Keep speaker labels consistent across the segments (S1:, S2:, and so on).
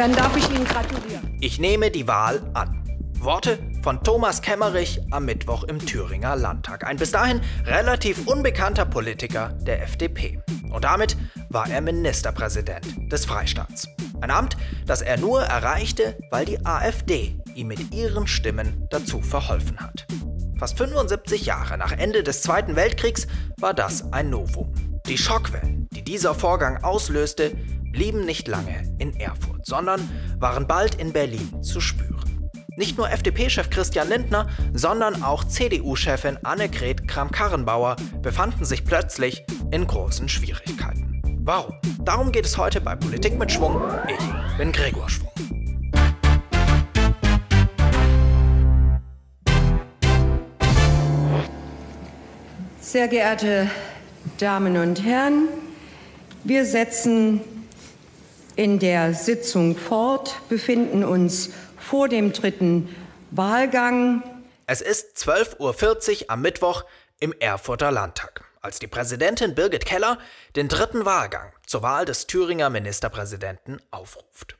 S1: Dann darf ich Ihnen gratulieren.
S2: Ich nehme die Wahl an. Worte von Thomas Kemmerich am Mittwoch im Thüringer Landtag. Ein bis dahin relativ unbekannter Politiker der FDP. Und damit war er Ministerpräsident des Freistaats. Ein Amt, das er nur erreichte, weil die AfD ihm mit ihren Stimmen dazu verholfen hat. Fast 75 Jahre nach Ende des Zweiten Weltkriegs war das ein Novum. Die Schockwellen, die dieser Vorgang auslöste, blieben nicht lange in Erfurt, sondern waren bald in Berlin zu spüren. Nicht nur FDP-Chef Christian Lindner, sondern auch CDU-Chefin Annegret Kramp-Karrenbauer befanden sich plötzlich in großen Schwierigkeiten. Warum? Darum geht es heute bei Politik mit Schwung. Ich bin Gregor Schwung.
S1: Sehr geehrte Damen und Herren, wir setzen in der Sitzung fort, befinden uns vor dem dritten Wahlgang.
S2: Es ist 12.40 Uhr am Mittwoch im Erfurter Landtag, als die Präsidentin Birgit Keller den dritten Wahlgang zur Wahl des Thüringer Ministerpräsidenten aufruft.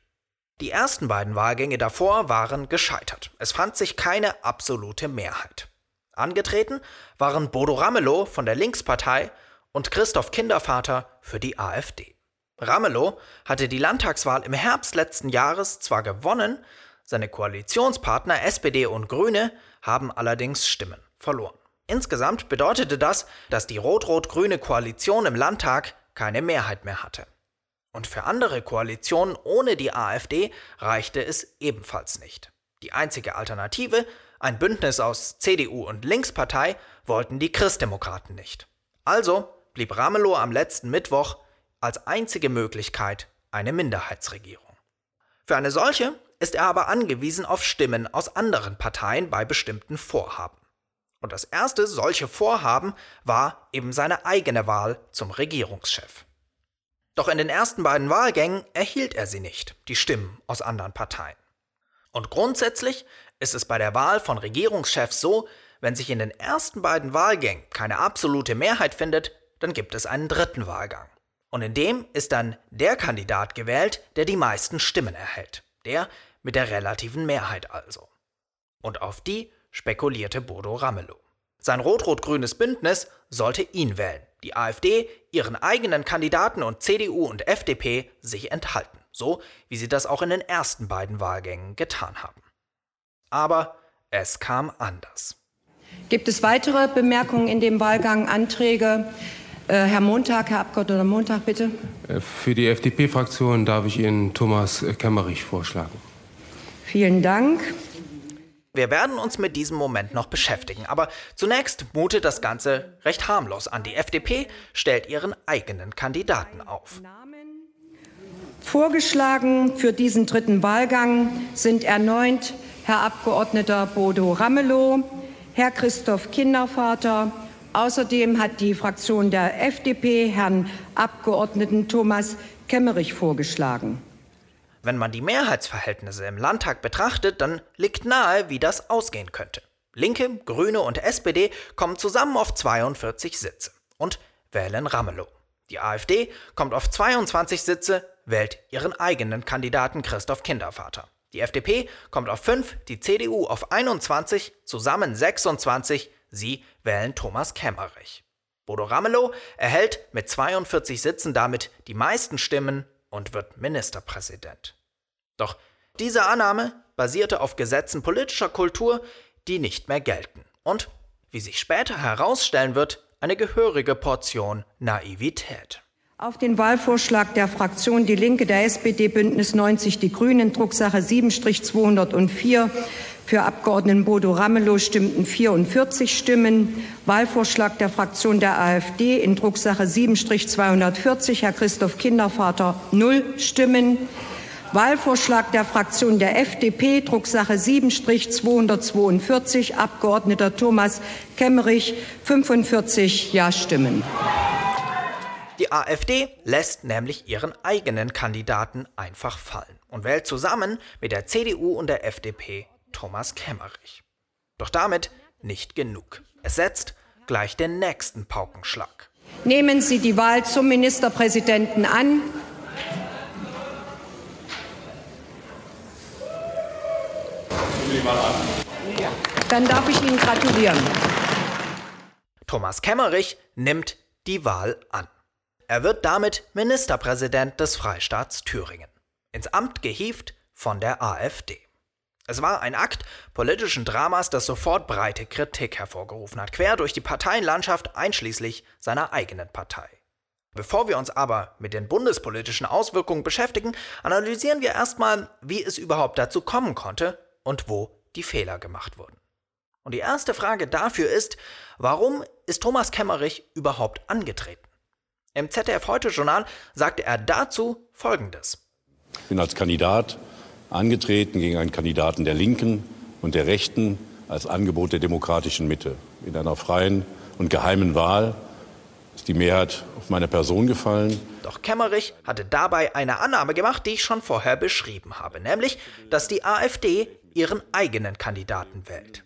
S2: Die ersten beiden Wahlgänge davor waren gescheitert. Es fand sich keine absolute Mehrheit. Angetreten waren Bodo Ramelow von der Linkspartei und Christoph Kindervater für die AfD. Ramelow hatte die Landtagswahl im Herbst letzten Jahres zwar gewonnen, seine Koalitionspartner SPD und Grüne haben allerdings Stimmen verloren. Insgesamt bedeutete das, dass die rot-rot-grüne Koalition im Landtag keine Mehrheit mehr hatte. Und für andere Koalitionen ohne die AfD reichte es ebenfalls nicht. Die einzige Alternative ein Bündnis aus CDU und Linkspartei wollten die Christdemokraten nicht. Also blieb Ramelow am letzten Mittwoch als einzige Möglichkeit eine Minderheitsregierung. Für eine solche ist er aber angewiesen auf Stimmen aus anderen Parteien bei bestimmten Vorhaben. Und das erste solche Vorhaben war eben seine eigene Wahl zum Regierungschef. Doch in den ersten beiden Wahlgängen erhielt er sie nicht, die Stimmen aus anderen Parteien. Und grundsätzlich ist es bei der Wahl von Regierungschefs so, wenn sich in den ersten beiden Wahlgängen keine absolute Mehrheit findet, dann gibt es einen dritten Wahlgang. Und in dem ist dann der Kandidat gewählt, der die meisten Stimmen erhält. Der mit der relativen Mehrheit also. Und auf die spekulierte Bodo Ramelow. Sein rot-rot-grünes Bündnis sollte ihn wählen, die AfD ihren eigenen Kandidaten und CDU und FDP sich enthalten, so wie sie das auch in den ersten beiden Wahlgängen getan haben. Aber es kam anders.
S1: Gibt es weitere Bemerkungen in dem Wahlgang, Anträge? Äh, Herr Montag, Herr Abgeordneter Montag, bitte.
S3: Äh, für die FDP-Fraktion darf ich Ihnen Thomas Kemmerich vorschlagen.
S1: Vielen Dank.
S2: Wir werden uns mit diesem Moment noch beschäftigen, aber zunächst mutet das Ganze recht harmlos an. Die FDP stellt ihren eigenen Kandidaten auf.
S1: Vorgeschlagen für diesen dritten Wahlgang sind erneut Herr Abgeordneter Bodo Ramelow, Herr Christoph Kindervater. Außerdem hat die Fraktion der FDP Herrn Abgeordneten Thomas Kemmerich vorgeschlagen.
S2: Wenn man die Mehrheitsverhältnisse im Landtag betrachtet, dann liegt nahe, wie das ausgehen könnte. Linke, Grüne und SPD kommen zusammen auf 42 Sitze und wählen Ramelow. Die AfD kommt auf 22 Sitze, wählt ihren eigenen Kandidaten Christoph Kindervater. Die FDP kommt auf 5, die CDU auf 21, zusammen 26. Sie wählen Thomas Kemmerich. Bodo Ramelow erhält mit 42 Sitzen damit die meisten Stimmen und wird Ministerpräsident. Doch diese Annahme basierte auf Gesetzen politischer Kultur, die nicht mehr gelten und, wie sich später herausstellen wird, eine gehörige Portion Naivität.
S1: Auf den Wahlvorschlag der Fraktion Die Linke, der SPD, Bündnis 90, die Grünen, Drucksache 7-204 für Abgeordneten Bodo Ramelow stimmten 44 Stimmen. Wahlvorschlag der Fraktion der AfD in Drucksache 7-240, Herr Christoph Kindervater, 0 Stimmen. Wahlvorschlag der Fraktion der FDP, Drucksache 7-242, Abgeordneter Thomas Kemmerich, 45 Ja-Stimmen.
S2: Die AfD lässt nämlich ihren eigenen Kandidaten einfach fallen und wählt zusammen mit der CDU und der FDP Thomas Kemmerich. Doch damit nicht genug. Es setzt gleich den nächsten Paukenschlag.
S1: Nehmen Sie die Wahl zum Ministerpräsidenten an. Dann darf ich Ihnen gratulieren.
S2: Thomas Kemmerich nimmt die Wahl an. Er wird damit Ministerpräsident des Freistaats Thüringen. Ins Amt gehievt von der AfD. Es war ein Akt politischen Dramas, das sofort breite Kritik hervorgerufen hat, quer durch die Parteienlandschaft einschließlich seiner eigenen Partei. Bevor wir uns aber mit den bundespolitischen Auswirkungen beschäftigen, analysieren wir erstmal, wie es überhaupt dazu kommen konnte und wo die Fehler gemacht wurden. Und die erste Frage dafür ist, warum ist Thomas Kemmerich überhaupt angetreten? Im ZDF Heute Journal sagte er dazu Folgendes.
S4: Ich bin als Kandidat angetreten gegen einen Kandidaten der Linken und der Rechten als Angebot der demokratischen Mitte. In einer freien und geheimen Wahl ist die Mehrheit auf meine Person gefallen.
S2: Doch Kemmerich hatte dabei eine Annahme gemacht, die ich schon vorher beschrieben habe, nämlich, dass die AfD ihren eigenen Kandidaten wählt.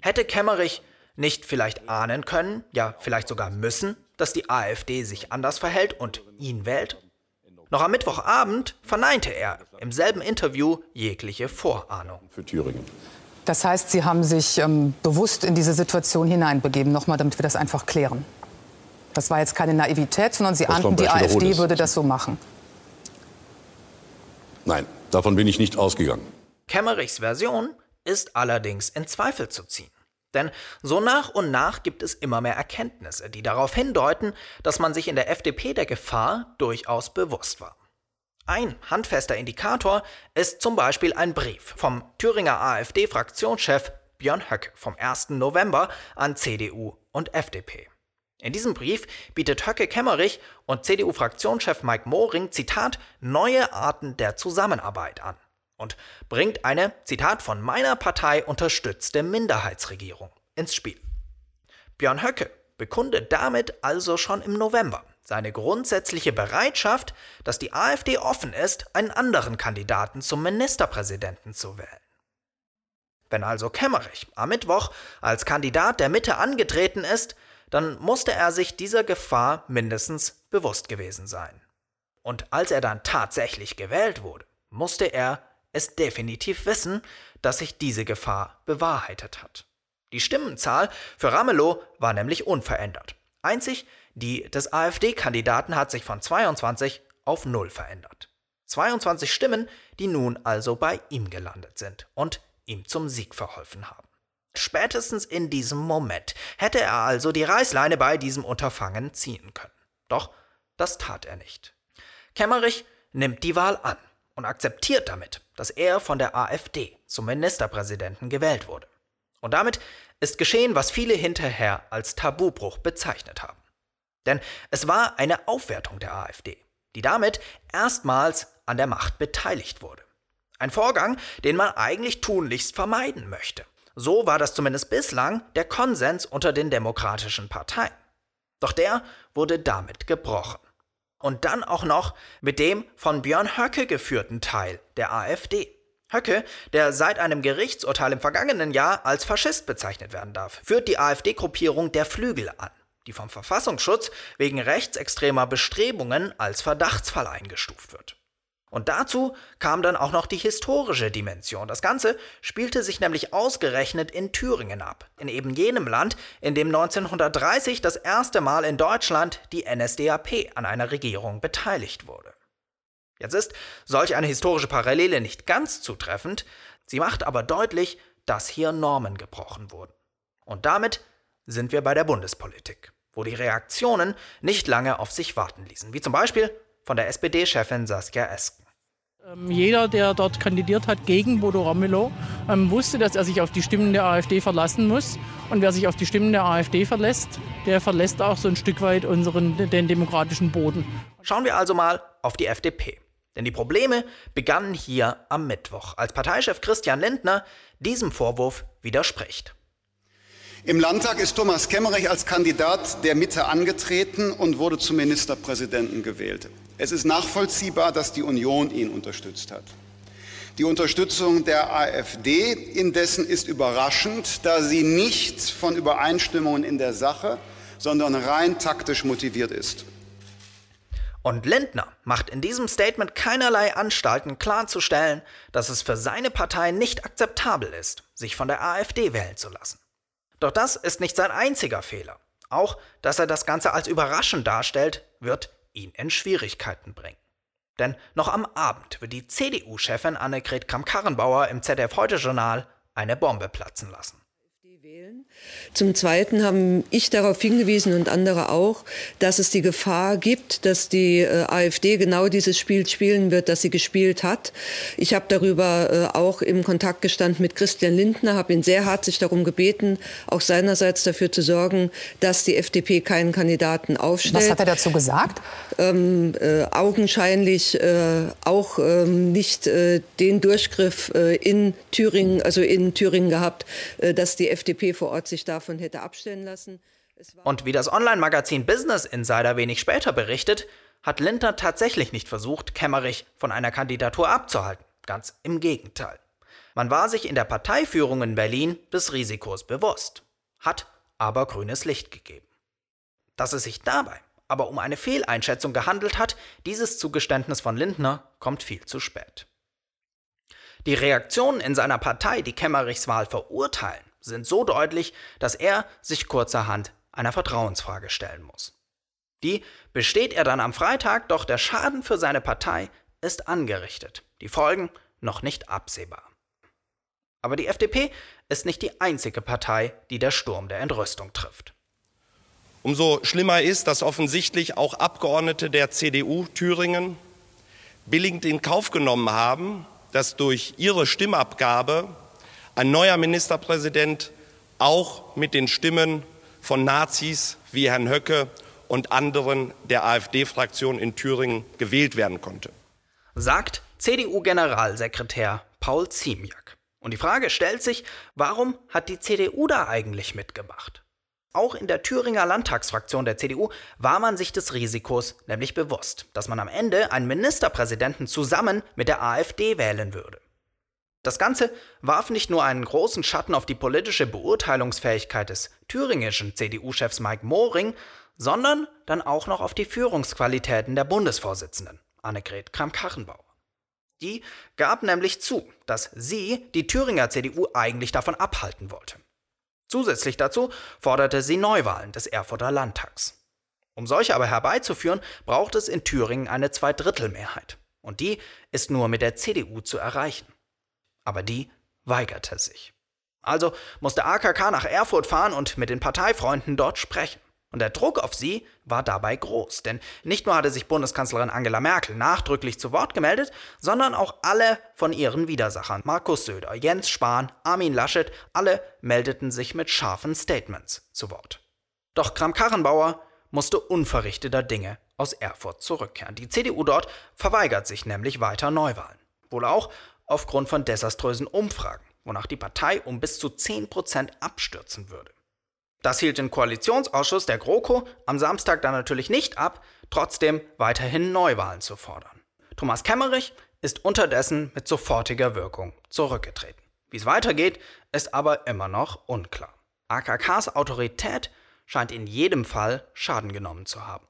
S2: Hätte Kemmerich nicht vielleicht ahnen können, ja vielleicht sogar müssen, dass die AfD sich anders verhält und ihn wählt? Noch am Mittwochabend verneinte er im selben Interview jegliche Vorahnung.
S4: Für Thüringen.
S5: Das heißt, Sie haben sich ähm, bewusst in diese Situation hineinbegeben, nochmal, damit wir das einfach klären. Das war jetzt keine Naivität, sondern Sie ahnten, die AfD würde das so machen.
S4: Nein, davon bin ich nicht ausgegangen.
S2: Kemmerichs Version ist allerdings in Zweifel zu ziehen. Denn so nach und nach gibt es immer mehr Erkenntnisse, die darauf hindeuten, dass man sich in der FDP der Gefahr durchaus bewusst war. Ein handfester Indikator ist zum Beispiel ein Brief vom Thüringer AfD-Fraktionschef Björn Höcke vom 1. November an CDU und FDP. In diesem Brief bietet Höcke Kemmerich und CDU-Fraktionschef Mike Moring, Zitat, neue Arten der Zusammenarbeit an und bringt eine, Zitat, von meiner Partei unterstützte Minderheitsregierung ins Spiel. Björn Höcke bekundet damit also schon im November seine grundsätzliche Bereitschaft, dass die AfD offen ist, einen anderen Kandidaten zum Ministerpräsidenten zu wählen. Wenn also Kemmerich am Mittwoch als Kandidat der Mitte angetreten ist, dann musste er sich dieser Gefahr mindestens bewusst gewesen sein. Und als er dann tatsächlich gewählt wurde, musste er es definitiv wissen, dass sich diese Gefahr bewahrheitet hat. Die Stimmenzahl für Ramelow war nämlich unverändert. Einzig die des AfD-Kandidaten hat sich von 22 auf 0 verändert. 22 Stimmen, die nun also bei ihm gelandet sind und ihm zum Sieg verholfen haben. Spätestens in diesem Moment hätte er also die Reißleine bei diesem Unterfangen ziehen können. Doch das tat er nicht. Kemmerich nimmt die Wahl an und akzeptiert damit, dass er von der AfD zum Ministerpräsidenten gewählt wurde. Und damit ist geschehen, was viele hinterher als Tabubruch bezeichnet haben. Denn es war eine Aufwertung der AfD, die damit erstmals an der Macht beteiligt wurde. Ein Vorgang, den man eigentlich tunlichst vermeiden möchte. So war das zumindest bislang der Konsens unter den demokratischen Parteien. Doch der wurde damit gebrochen. Und dann auch noch mit dem von Björn Höcke geführten Teil der AfD. Höcke, der seit einem Gerichtsurteil im vergangenen Jahr als Faschist bezeichnet werden darf, führt die AfD-Gruppierung der Flügel an, die vom Verfassungsschutz wegen rechtsextremer Bestrebungen als Verdachtsfall eingestuft wird. Und dazu kam dann auch noch die historische Dimension. Das Ganze spielte sich nämlich ausgerechnet in Thüringen ab, in eben jenem Land, in dem 1930 das erste Mal in Deutschland die NSDAP an einer Regierung beteiligt wurde. Jetzt ist solch eine historische Parallele nicht ganz zutreffend, sie macht aber deutlich, dass hier Normen gebrochen wurden. Und damit sind wir bei der Bundespolitik, wo die Reaktionen nicht lange auf sich warten ließen, wie zum Beispiel von der SPD-Chefin Saskia Esken.
S6: Ähm, jeder, der dort kandidiert hat gegen Bodo Ramelow, ähm, wusste, dass er sich auf die Stimmen der AfD verlassen muss. Und wer sich auf die Stimmen der AfD verlässt, der verlässt auch so ein Stück weit unseren, den demokratischen Boden.
S2: Schauen wir also mal auf die FDP. Denn die Probleme begannen hier am Mittwoch, als Parteichef Christian Lindner diesem Vorwurf widerspricht.
S7: Im Landtag ist Thomas Kemmerich als Kandidat der Mitte angetreten und wurde zum Ministerpräsidenten gewählt. Es ist nachvollziehbar, dass die Union ihn unterstützt hat. Die Unterstützung der AfD indessen ist überraschend, da sie nicht von Übereinstimmungen in der Sache, sondern rein taktisch motiviert ist.
S2: Und Lindner macht in diesem Statement keinerlei Anstalten klarzustellen, dass es für seine Partei nicht akzeptabel ist, sich von der AfD wählen zu lassen. Doch das ist nicht sein einziger Fehler. Auch, dass er das Ganze als überraschend darstellt, wird ihn in Schwierigkeiten bringen. Denn noch am Abend wird die CDU-Chefin Annegret Kramp-Karrenbauer im ZDF-Heute-Journal eine Bombe platzen lassen.
S8: Zum Zweiten haben ich darauf hingewiesen und andere auch, dass es die Gefahr gibt, dass die äh, AfD genau dieses Spiel spielen wird, das sie gespielt hat. Ich habe darüber äh, auch im Kontakt gestanden mit Christian Lindner, habe ihn sehr herzlich darum gebeten, auch seinerseits dafür zu sorgen, dass die FDP keinen Kandidaten aufstellt.
S5: Was hat er dazu gesagt?
S8: Ähm, äh, augenscheinlich äh, auch ähm, nicht den Durchgriff in Thüringen, also in Thüringen gehabt, dass die FDP vor Ort sich davon hätte abstellen lassen.
S2: Und wie das Online-Magazin Business Insider wenig später berichtet, hat Lindner tatsächlich nicht versucht, Kemmerich von einer Kandidatur abzuhalten. Ganz im Gegenteil. Man war sich in der Parteiführung in Berlin des Risikos bewusst, hat aber grünes Licht gegeben. Dass es sich dabei aber um eine Fehleinschätzung gehandelt hat, dieses Zugeständnis von Lindner kommt viel zu spät. Die Reaktionen in seiner Partei, die Kemmerichs Wahl verurteilen, sind so deutlich, dass er sich kurzerhand einer Vertrauensfrage stellen muss. Die besteht er dann am Freitag, doch der Schaden für seine Partei ist angerichtet, die Folgen noch nicht absehbar. Aber die FDP ist nicht die einzige Partei, die der Sturm der Entrüstung trifft.
S9: Umso schlimmer ist, dass offensichtlich auch Abgeordnete der CDU Thüringen billigend in Kauf genommen haben, dass durch ihre Stimmabgabe ein neuer Ministerpräsident auch mit den Stimmen von Nazis wie Herrn Höcke und anderen der AfD-Fraktion in Thüringen gewählt werden konnte.
S2: Sagt CDU-Generalsekretär Paul Ziemiak. Und die Frage stellt sich, warum hat die CDU da eigentlich mitgemacht? Auch in der Thüringer Landtagsfraktion der CDU war man sich des Risikos nämlich bewusst, dass man am Ende einen Ministerpräsidenten zusammen mit der AfD wählen würde. Das Ganze warf nicht nur einen großen Schatten auf die politische Beurteilungsfähigkeit des thüringischen CDU-Chefs Mike Mohring, sondern dann auch noch auf die Führungsqualitäten der Bundesvorsitzenden, Annegret Kramp-Karrenbauer. Die gab nämlich zu, dass sie die Thüringer CDU eigentlich davon abhalten wollte. Zusätzlich dazu forderte sie Neuwahlen des Erfurter Landtags. Um solche aber herbeizuführen, braucht es in Thüringen eine Zweidrittelmehrheit. Und die ist nur mit der CDU zu erreichen aber die weigerte sich. Also musste AKK nach Erfurt fahren und mit den Parteifreunden dort sprechen. Und der Druck auf sie war dabei groß, denn nicht nur hatte sich Bundeskanzlerin Angela Merkel nachdrücklich zu Wort gemeldet, sondern auch alle von ihren Widersachern, Markus Söder, Jens Spahn, Armin Laschet, alle meldeten sich mit scharfen Statements zu Wort. Doch Kram-Karrenbauer musste unverrichteter Dinge aus Erfurt zurückkehren. Die CDU dort verweigert sich nämlich weiter Neuwahlen. Wohl auch, aufgrund von desaströsen Umfragen, wonach die Partei um bis zu 10% abstürzen würde. Das hielt den Koalitionsausschuss der GroKo am Samstag dann natürlich nicht ab, trotzdem weiterhin Neuwahlen zu fordern. Thomas Kemmerich ist unterdessen mit sofortiger Wirkung zurückgetreten. Wie es weitergeht, ist aber immer noch unklar. AKKs Autorität scheint in jedem Fall Schaden genommen zu haben.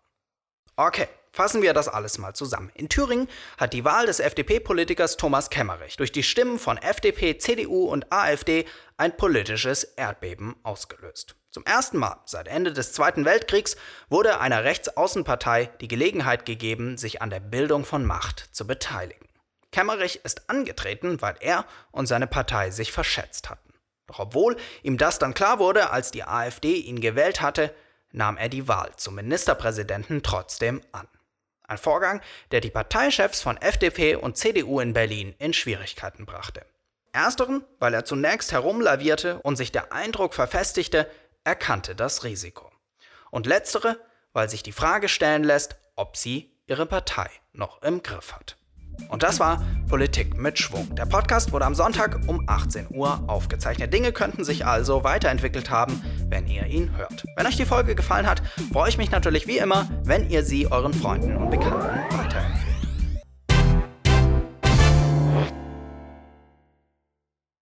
S2: Okay, Fassen wir das alles mal zusammen. In Thüringen hat die Wahl des FDP-Politikers Thomas Kemmerich durch die Stimmen von FDP, CDU und AfD ein politisches Erdbeben ausgelöst. Zum ersten Mal seit Ende des Zweiten Weltkriegs wurde einer Rechtsaußenpartei die Gelegenheit gegeben, sich an der Bildung von Macht zu beteiligen. Kemmerich ist angetreten, weil er und seine Partei sich verschätzt hatten. Doch obwohl ihm das dann klar wurde, als die AfD ihn gewählt hatte, nahm er die Wahl zum Ministerpräsidenten trotzdem an. Ein Vorgang, der die Parteichefs von FDP und CDU in Berlin in Schwierigkeiten brachte. Ersteren, weil er zunächst herumlavierte und sich der Eindruck verfestigte, er kannte das Risiko. Und letztere, weil sich die Frage stellen lässt, ob sie ihre Partei noch im Griff hat. Und das war Politik mit Schwung. Der Podcast wurde am Sonntag um 18 Uhr aufgezeichnet. Dinge könnten sich also weiterentwickelt haben, wenn ihr ihn hört. Wenn euch die Folge gefallen hat, freue ich mich natürlich wie immer, wenn ihr sie euren Freunden und Bekannten weiterempfehlt.